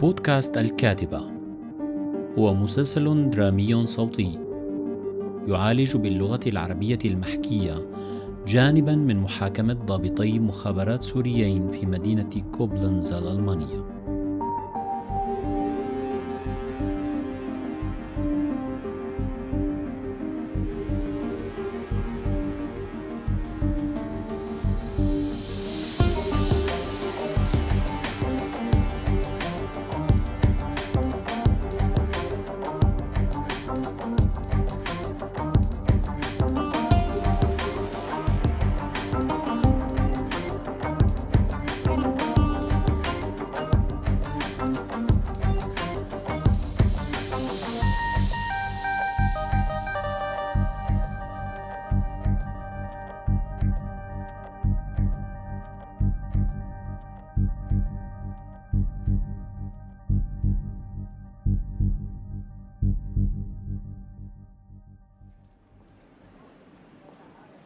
بودكاست الكاتبة. هو مسلسل درامي صوتي. يعالج باللغة العربية المحكية جانبا من محاكمة ضابطي مخابرات سوريين في مدينة كوبلنز الألمانية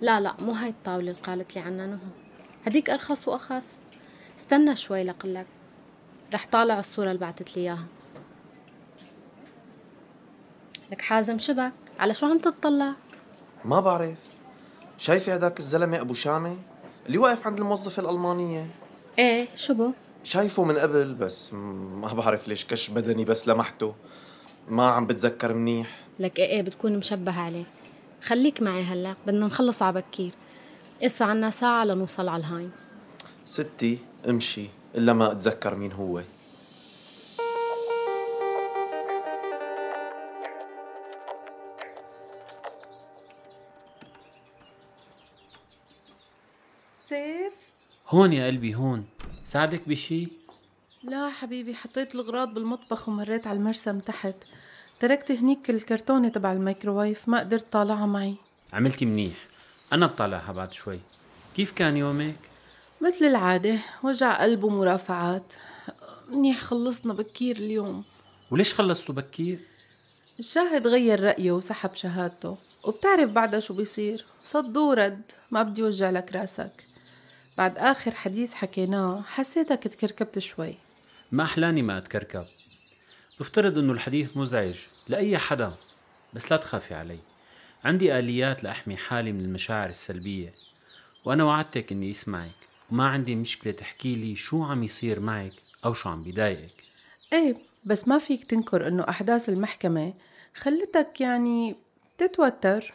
لا لا مو هاي الطاولة اللي قالت لي عنها نهى هديك أرخص وأخف. استنى شوي لقلك رح طالع الصورة اللي بعتت لي إياها. لك حازم شبك على شو عم تطلع؟ ما بعرف. شايفة هداك الزلمة أبو شامة اللي واقف عند الموظفة الألمانية. شو بو؟ شايفه من قبل بس ما بعرف ليش كش بدني بس لمحته. ما عم بتذكر منيح. لك إيه إيه بتكون مشبه عليه. خليك معي هلا بدنا نخلص على بكير. إسا عنا ساعة لنوصل على الهايم. ستي امشي إلا ما أتذكر مين هو. سيف؟ هون يا قلبي هون. ساعدك بشي؟ لا حبيبي حطيت الغراض بالمطبخ ومريت على المرسم تحت. تركت هنيك الكرتونة تبع الميكروويف ما قدرت طالعها معي. عملتي منيح. أنا بطلعها بعد شوي. كيف كان يومك؟ مثل العادة وجع قلب ومرافعات. منيح خلصنا بكير اليوم. وليش خلصتوا بكير؟ الشاهد غير رأيه وسحب شهادته. وبتعرف بعدها شو بيصير؟ صد ورد. ما بدي وجع لك راسك. بعد آخر حديث حكيناه حسيتك تكركبت شوي. ما أحلاني ما أتكركب. بفترض إنه الحديث مزعج لأي حدا بس لا تخافي علي. عندي آليات لأحمي حالي من المشاعر السلبية وأنا وعدتك إني أسمعك وما عندي مشكلة تحكي لي شو عم يصير معك أو شو عم بيضايقك. إيه بس ما فيك تنكر إنه أحداث المحكمة خلتك يعني تتوتر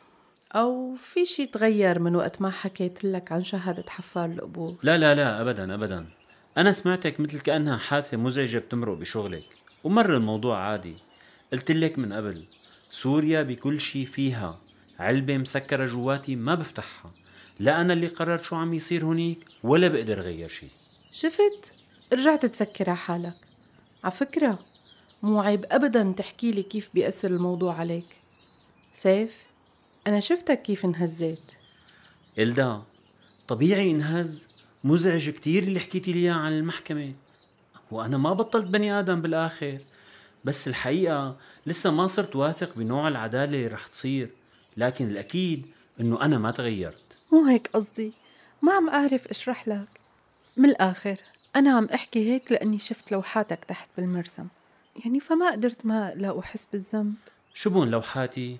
أو في شي تغير من وقت ما حكيت لك عن شهادة حفار القبور. لا لا لا أبدا أبدا. أنا سمعتك مثل كأنها حادثة مزعجة بتمرق بشغلك. ومر الموضوع عادي. قلت لك من قبل سوريا بكل شي فيها. علبة مسكرة جواتي ما بفتحها. لا أنا اللي قررت شو عم يصير هنيك ولا بقدر غير شي. شفت؟ رجعت تسكر على حالك. على فكرة مو عيب أبدا تحكي لي كيف بيأثر الموضوع عليك. سيف أنا شفتك كيف انهزيت. إلدا طبيعي انهز. مزعج كتير اللي حكيتي لي عن المحكمة. وأنا ما بطلت بني آدم بالآخر. بس الحقيقة لسه ما صرت واثق بنوع العدالة اللي رح تصير. لكن الأكيد إنه أنا ما تغيرت. مو هيك قصدي؟ ما عم أعرف أشرح لك. من الآخر أنا عم أحكي هيك لأني شفت لوحاتك تحت بالمرسم. يعني فما قدرت ما لا أحس بالذنب. شو بون لوحاتي؟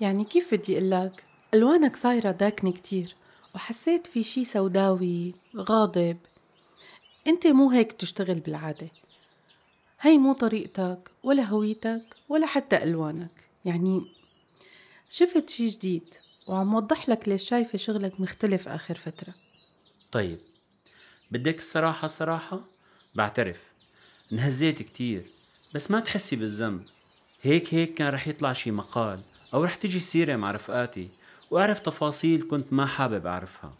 يعني كيف بدي أقول لك؟ ألوانك صايرة داكنة كتير وحسيت في شي سوداوي غاضب. أنت مو هيك بتشتغل بالعادة. هي مو طريقتك ولا هويتك ولا حتى ألوانك. يعني شفت شي جديد وعم وضح لك ليش شايفة شغلك مختلف آخر فترة. طيب بدك الصراحة صراحة بعترف انهزيت كتير بس ما تحسي بالذنب. هيك هيك كان رح يطلع شي مقال أو رح تجي سيرة مع رفقاتي وأعرف تفاصيل كنت ما حابب أعرفها.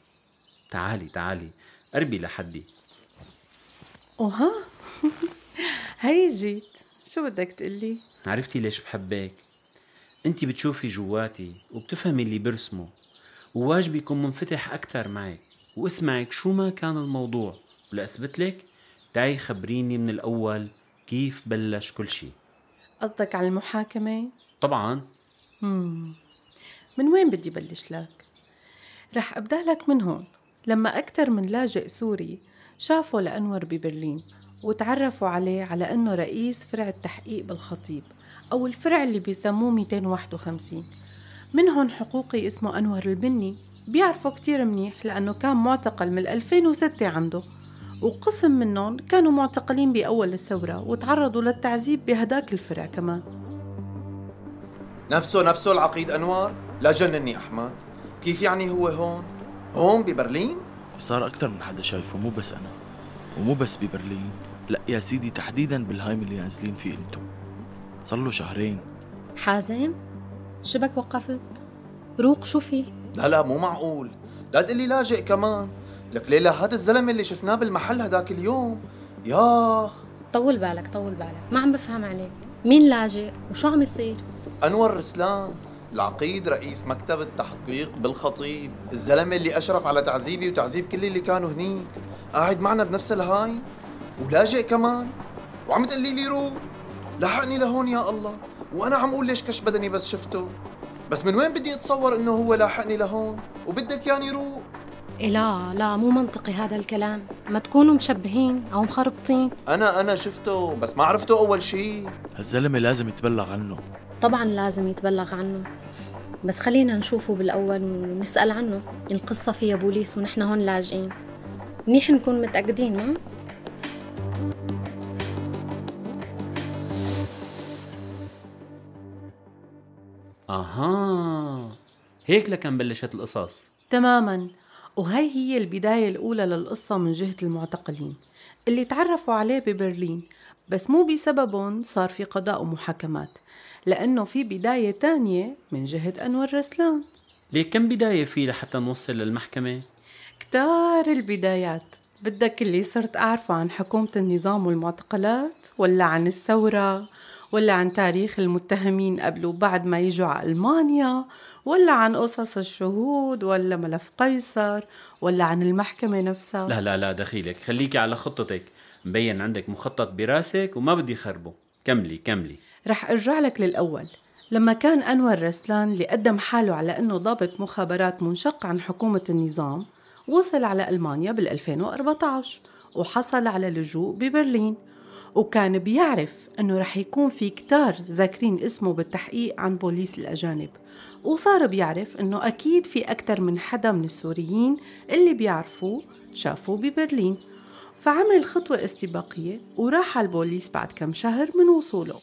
تعالي تعالي قربي لحدي. وها هي جيت شو بدك تقلي؟ عرفتي ليش بحبك؟ انت بتشوفي جواتي وبتفهمي اللي برسمه وواجبي يكون منفتح أكثر معك واسمعك شو ما كان الموضوع ولأثبت لك تعي خبريني من الأول كيف بلش كل شيء قصدك على المحاكمة؟ طبعا مم. من وين بدي بلش لك؟ رح أبدأ لك من هون لما أكثر من لاجئ سوري شافوا لأنور ببرلين وتعرفوا عليه على أنه رئيس فرع التحقيق بالخطيب أو الفرع اللي بيسموه 251 منهم حقوقي اسمه أنور البني بيعرفوا كتير منيح لأنه كان معتقل من 2006 عنده وقسم منهم كانوا معتقلين بأول الثورة وتعرضوا للتعذيب بهداك الفرع كمان نفسه نفسه العقيد أنور لا جنني أحمد كيف يعني هو هون؟ هون ببرلين؟ صار أكثر من حدا شايفه مو بس أنا. ومو بس ببرلين. لا يا سيدي تحديدا بالهايم اللي نازلين فيه انتو صار له شهرين. حازم شبك وقفت؟ روق شو في؟ لا لا مو معقول. لا تقلي لاجئ كمان. لك ليلى هذا الزلمة اللي شفناه بالمحل هداك اليوم. ياخ طول بالك طول بالك. ما عم بفهم عليك. مين لاجئ؟ وشو عم يصير؟ أنور رسلان. العقيد رئيس مكتب التحقيق بالخطيب الزلمة اللي أشرف على تعذيبي وتعذيب كل اللي كانوا هنيك. قاعد معنا بنفس الهاي ولاجئ كمان. وعم تقلي لي روح. لحقني لهون يا الله. وأنا عم أقول ليش كش بدني بس شفته. بس من وين بدي أتصور إنه هو لاحقني لهون؟ وبدك ياني روح. إيه لا لا مو منطقي هذا الكلام. ما تكونوا مشبهين أو مخربطين. أنا أنا شفته بس ما عرفته أول شيء. هالزلمة لازم يتبلغ عنه. طبعا لازم يتبلغ عنه. بس خلينا نشوفه بالأول ونسأل عنه. القصة فيها بوليس ونحن هون لاجئين. منيح نكون متأكدين ما؟ أها. هيك لكن بلشت القصص؟ تماما. وهي هي البداية الأولى للقصة من جهة المعتقلين اللي تعرفوا عليه ببرلين. بس مو بسببهم صار في قضاء ومحاكمات لأنه في بداية تانية من جهة أنور رسلان. ليه كم بداية في لحتى نوصل للمحكمة؟ كتار البدايات. بدك اللي صرت أعرفه عن حكومة النظام والمعتقلات ولا عن الثورة ولا عن تاريخ المتهمين قبل وبعد ما يجوا على ألمانيا ولا عن قصص الشهود ولا ملف قيصر ولا عن المحكمة نفسها. لا لا لا دخيلك. خليكي على خطتك. مبين عندك مخطط براسك وما بدي خربه كملي كملي. رح أرجع لك للأول. لما كان أنور رسلان اللي قدم حاله على أنه ضابط مخابرات منشق عن حكومة النظام وصل على ألمانيا بال 2014 وحصل على لجوء ببرلين. وكان بيعرف أنه رح يكون في كتار ذاكرين اسمه بالتحقيق عن بوليس الأجانب. وصار بيعرف أنه أكيد في أكثر من حدا من السوريين اللي بيعرفوه شافوه ببرلين. فعمل خطوة استباقية وراح على البوليس بعد كم شهر من وصوله.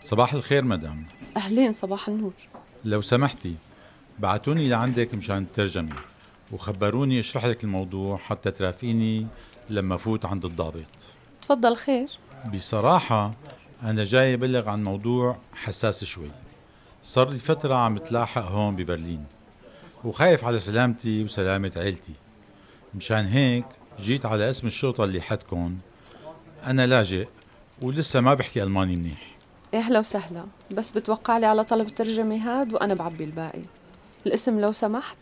صباح الخير مدام. أهلين صباح النور. لو سمحتي بعتوني لعندك مشان الترجمة وخبروني اشرح لك الموضوع حتى ترافقيني لما فوت عند الضابط. تفضل خير. بصراحة أنا جاي أبلغ عن موضوع حساس شوي. صار لي فترة عم تلاحق هون ببرلين وخايف على سلامتي وسلامة عيلتي. مشان هيك جيت على اسم الشرطة اللي حدكن. أنا لاجئ ولسه ما بحكي ألماني منيح. أهلا وسهلا. بس بتوقع لي على طلب الترجمة هاد وأنا بعبي الباقي. الاسم لو سمحت؟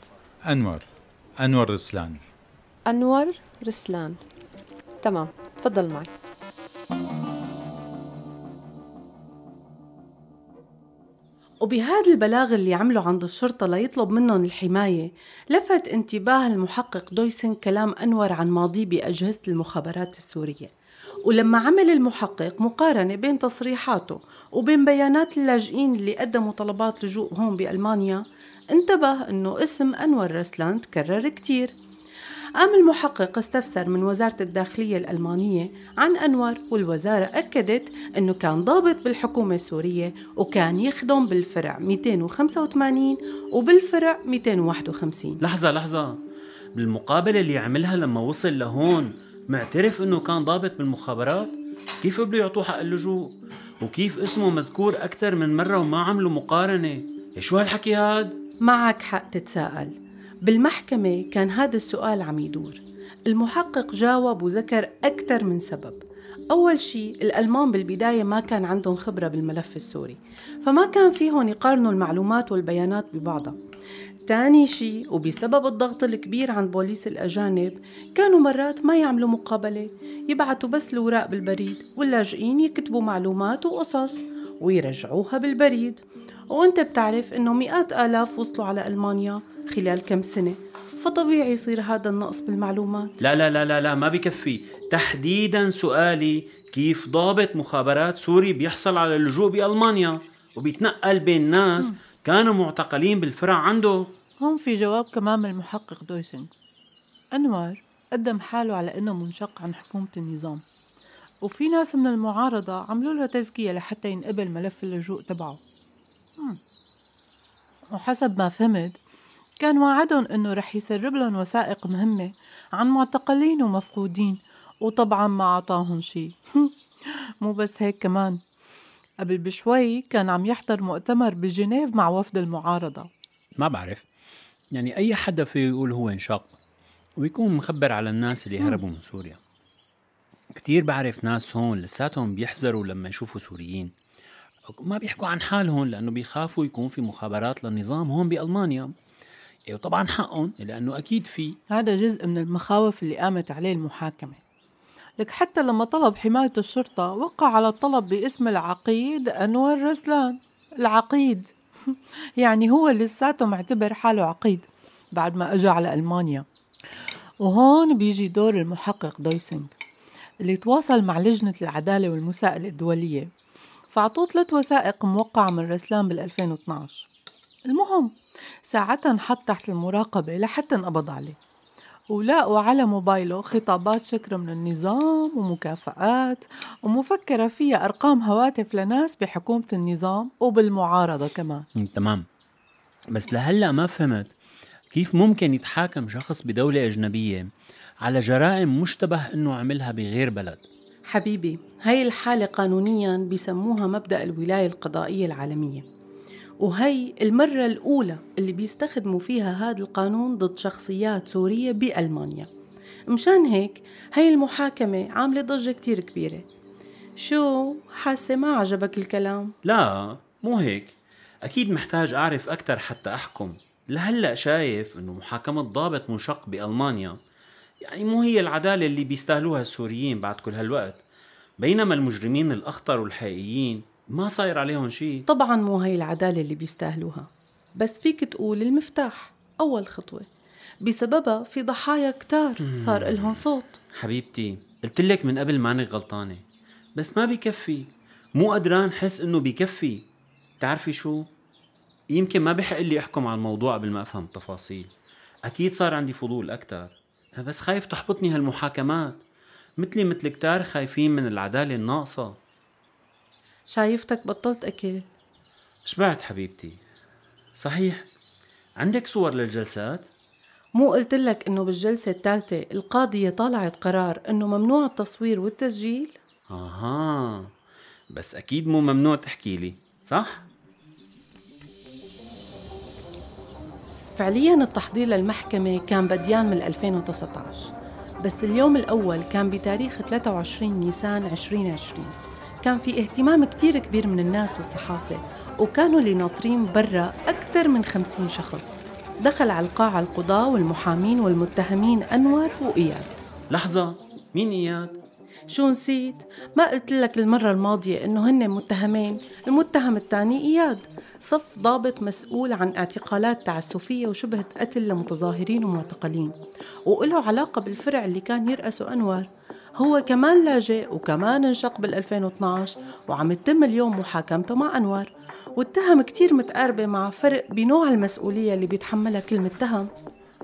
أنور. أنور رسلان. أنور رسلان. تمام تفضل معي. وبهذا البلاغ اللي عمله عند الشرطة ليطلب منهم الحماية لفت انتباه المحقق دويسن كلام أنور عن ماضيه بأجهزة المخابرات السورية. ولما عمل المحقق مقارنة بين تصريحاته وبين بيانات اللاجئين اللي قدموا طلبات لجوء هون بألمانيا انتبه أنه اسم أنور رسلان تكرر كتير. قام المحقق استفسر من وزارة الداخلية الألمانية عن أنور والوزارة أكدت أنه كان ضابط بالحكومة السورية وكان يخدم بالفرع 285 وبالفرع 251 لحظة لحظة. بالمقابلة اللي عملها لما وصل لهون معترف إنه كان ضابط بالمخابرات؟ كيف قبلوا يعطوه حق اللجوء؟ وكيف اسمه مذكور أكثر من مرة وما عملوا مقارنة؟ شو هالحكي هاد؟ معك حق تتساءل. بالمحكمة كان هذا السؤال عم يدور. المحقق جاوب وذكر أكثر من سبب. أول شيء الألمان بالبداية ما كان عندهم خبرة بالملف السوري فما كان فيهم يقارنوا المعلومات والبيانات ببعضها. تاني شيء وبسبب الضغط الكبير عن بوليس الأجانب كانوا مرات ما يعملوا مقابلة يبعتوا بس الأوراق بالبريد واللاجئين يكتبوا معلومات وقصص ويرجعوها بالبريد. وأنت بتعرف إنه مئات آلاف وصلوا على ألمانيا خلال كم سنة؟ فطبيعي يصير هذا النقص بالمعلومات. لا لا لا لا لا ما بكفي. تحديدا سؤالي كيف ضابط مخابرات سوري بيحصل على اللجوء بألمانيا؟ وبيتنقل بين ناس كانوا معتقلين بالفرع عنده. هون في جواب كمان من المحقق دويسنج أنور قدم حاله على إنه منشق عن حكومة النظام. وفي ناس من المعارضة عملوا له تزكية لحتى ينقبل ملف اللجوء تبعه. مم. وحسب ما فهمت كان وعدهم إنه رح يسرب لهم وثائق مهمة عن معتقلين ومفقودين وطبعا ما عطاهم شي مو بس هيك كمان. قبل بشوي كان عم يحضر مؤتمر بجنيف مع وفد المعارضة. ما بعرف. يعني أي حدا فيه يقول هو انشق ويكون مخبر على الناس اللي هربوا من سوريا. كتير بعرف ناس هون لساتهم بيحذروا لما يشوفوا سوريين. ما بيحكوا عن حالهم لأنه بيخافوا يكون في مخابرات للنظام هون بألمانيا. وطبعا حقهم لأنه أكيد في. هذا جزء من المخاوف اللي قامت عليه المحاكمة. لك حتى لما طلب حماية الشرطة وقع على الطلب باسم العقيد أنور رسلان العقيد. يعني هو لساته معتبر حاله عقيد بعد ما أجا على ألمانيا. وهون بيجي دور المحقق دويسنج اللي تواصل مع لجنة العدالة والمساءلة الدولية. فعطوه ثلاث وثائق موقعة من رسلان بال 2012 المهم ساعتها انحط تحت المراقبة لحتى انقبض عليه. ولاقوا على موبايله خطابات شكر من النظام ومكافآت ومفكرة فيها أرقام هواتف لناس بحكومة النظام وبالمعارضة كمان. تمام. بس لهلأ ما فهمت كيف ممكن يتحاكم شخص بدولة أجنبية على جرائم مشتبه أنه عملها بغير بلد؟ حبيبي هاي الحالة قانونيا بيسموها مبدأ الولاية القضائية العالمية. وهي المرة الأولى اللي بيستخدموا فيها هذا القانون ضد شخصيات سورية بألمانيا. مشان هيك هاي المحاكمة عاملة ضجة كتير كبيرة. شو حاسة؟ ما عجبك الكلام؟ لا مو هيك. أكيد محتاج أعرف أكثر حتى أحكم. لهلأ شايف أنه محاكمة ضابط منشق بألمانيا. يعني مو هي العدالة اللي بيستاهلوها السوريين بعد كل هالوقت. بينما المجرمين الأخطر والحقيقيين ما صاير عليهم شيء طبعا مو هي العدالة اللي بيستاهلوها. بس فيك تقول المفتاح أول خطوة. بسببها في ضحايا كتار صار لهم صوت. حبيبتي قلت لك من قبل مانك غلطانة. بس ما بيكفي مو قدران حس إنه بيكفي تعرفي شو؟ يمكن ما بحق لي أحكم على الموضوع قبل ما أفهم التفاصيل. أكيد صار عندي فضول أكثر بس خايف تحبطني هالمحاكمات. مثلي مثل كتار خايفين من العدالة الناقصة. شايفتك بطلت أكل شبعت حبيبتي صحيح عندك صور للجلسات؟ مو قلت لك إنه بالجلسة الثالثة القاضية طالعت قرار إنه ممنوع التصوير والتسجيل؟ أها بس أكيد مو ممنوع تحكي لي، صح؟ فعليا التحضير للمحكمة كان بديان من 2019 بس اليوم الأول كان بتاريخ 23 نيسان 2020 كان في اهتمام كتير كبير من الناس والصحافة وكانوا اللي ناطرين برا أكثر من 50 شخص. دخل على القاعة القضاة والمحامين والمتهمين أنور وإياد. لحظة مين إياد؟ شو نسيت؟ ما قلت لك المرة الماضية إنه هن متهمين المتهم الثاني إياد. صف ضابط مسؤول عن اعتقالات تعسفية وشبهة قتل لمتظاهرين ومعتقلين. وله علاقة بالفرع اللي كان يرأسه أنور هو كمان لاجئ وكمان انشق بال 2012 وعم يتم اليوم محاكمته مع أنور. والتهم كتير متقاربة مع فرق بنوع المسؤولية اللي بيتحملها كل متهم.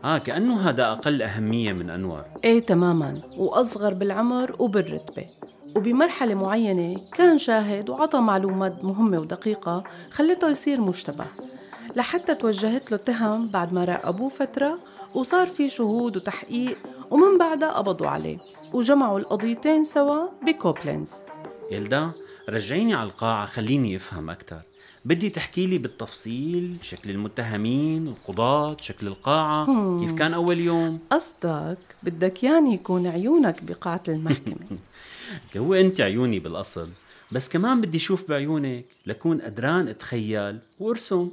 آه كأنه هذا أقل أهمية من أنور. إيه تماما. وأصغر بالعمر وبالرتبة. وبمرحلة معينة كان شاهد وعطى معلومات مهمة ودقيقة خلته يصير مشتبه. لحتى توجهت له تهم بعد ما راقبوه فترة وصار في شهود وتحقيق ومن بعدها قبضوا عليه. وجمعوا القضيتين سوا بكوبلينز. يلدا رجعيني على القاعة خليني أفهم أكثر بدي تحكي لي بالتفصيل شكل المتهمين القضاة شكل القاعة. هم. كيف كان أول يوم؟ قصدك بدك يعني يكون عيونك بقاعة المحكمة. هو أنت عيوني بالأصل بس كمان بدي شوف بعيونك لكون قدران أتخيل وأرسم.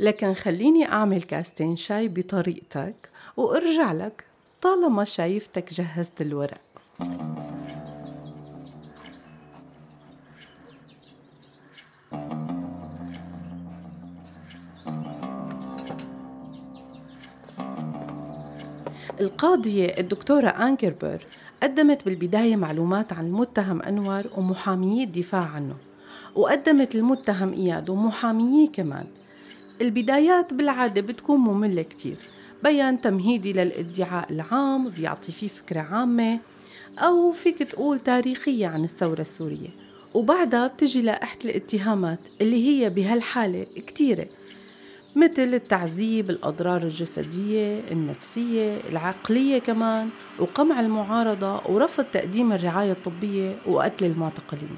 لكن خليني أعمل كاستين شاي بطريقتك وأرجع لك طالما شايفتك جهزت الورق. القاضية الدكتورة أنكربر قدمت بالبداية معلومات عن المتهم أنور ومحاميي الدفاع عنه وقدمت المتهم إياد ومحامييه كمان. البدايات بالعادة بتكون مملة كتير بيان تمهيدي للادعاء العام بيعطي فيه فكرة عامة. أو فيك تقول تاريخية عن الثورة السورية. وبعدها بتجي لائحة الاتهامات اللي هي بهالحالة كتيرة مثل التعذيب الأضرار الجسدية النفسية العقلية كمان وقمع المعارضة ورفض تقديم الرعاية الطبية وقتل المعتقلين.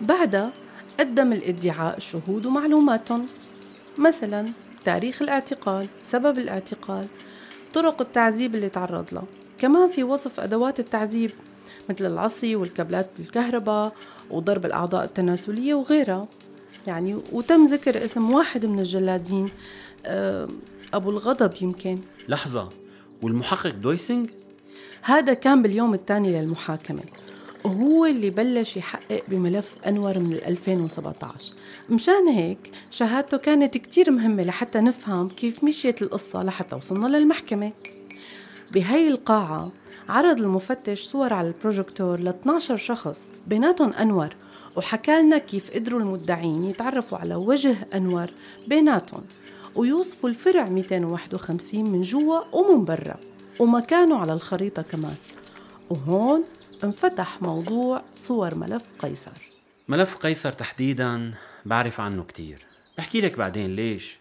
بعدها قدم الادعاء شهود ومعلوماتهم. مثلا تاريخ الاعتقال سبب الاعتقال طرق التعذيب اللي تعرض له كمان في وصف أدوات التعذيب مثل العصي والكابلات بالكهرباء وضرب الأعضاء التناسلية وغيرها. يعني وتم ذكر اسم واحد من الجلادين آه، أبو الغضب يمكن. لحظة والمحقق دويسنج؟ هذا كان باليوم الثاني للمحاكمة. وهو اللي بلش يحقق بملف أنور من 2017 مشان هيك شهادته كانت كتير مهمة لحتى نفهم كيف مشيت القصة لحتى وصلنا للمحكمة. بهي القاعة عرض المفتش صور على البروجيكتور ل 12 شخص بيناتهم أنور. وحكى لنا كيف قدروا المدعين يتعرفوا على وجه أنور بيناتهم. ويوصفوا الفرع 251 من جوا ومن برا. ومكانه على الخريطة كمان. وهون انفتح موضوع صور ملف قيصر. ملف قيصر تحديدا بعرف عنه كتير. بحكي لك بعدين ليش.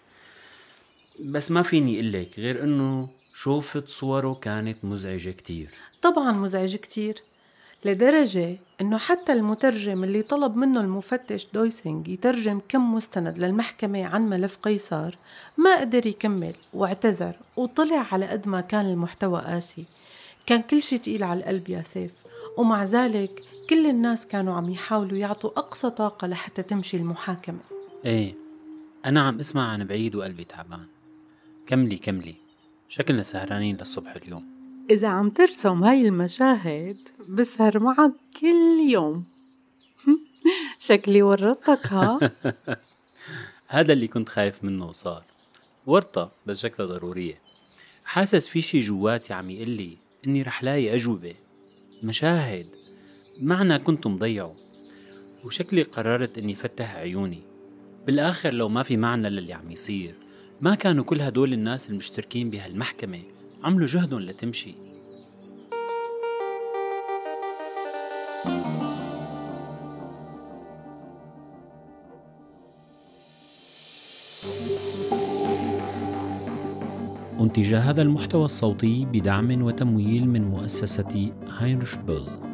بس ما فيني أقول لك غير إنه شوفت صوره كانت مزعجة كتير. طبعا مزعج كتير لدرجة إنه حتى المترجم اللي طلب منه المفتش دويسنج يترجم كم مستند للمحكمة عن ملف قيصر ما قدر يكمل واعتذر وطلع على قد ما كان المحتوى قاسي. كان كل شي تقيل على القلب يا سيف ومع ذلك كل الناس كانوا عم يحاولوا يعطوا أقصى طاقة لحتى تمشي المحاكمة. إيه أنا عم أسمع عن بعيد وقلبي تعبان. كملي كملي. شكلنا سهرانين للصبح اليوم. إذا عم ترسم هاي المشاهد بسهر معك كل يوم. شكلي ورطتك ها؟ هذا اللي كنت خايف منه وصار. ورطة بس شكلها ضرورية. حاسس في شي جواتي عم يقلي إني رح لاقي أجوبة. مشاهد معنى كنت مضيعة. وشكلي قررت إني فتح عيوني. بالآخر لو ما في معنى للي عم يصير. ما كانوا كل هدول الناس المشتركين بهالمحكمة. عملوا جهدهم لتمشي. أنتج هذا المحتوى الصوتي بدعم وتمويل من مؤسسة هاينرش بيل.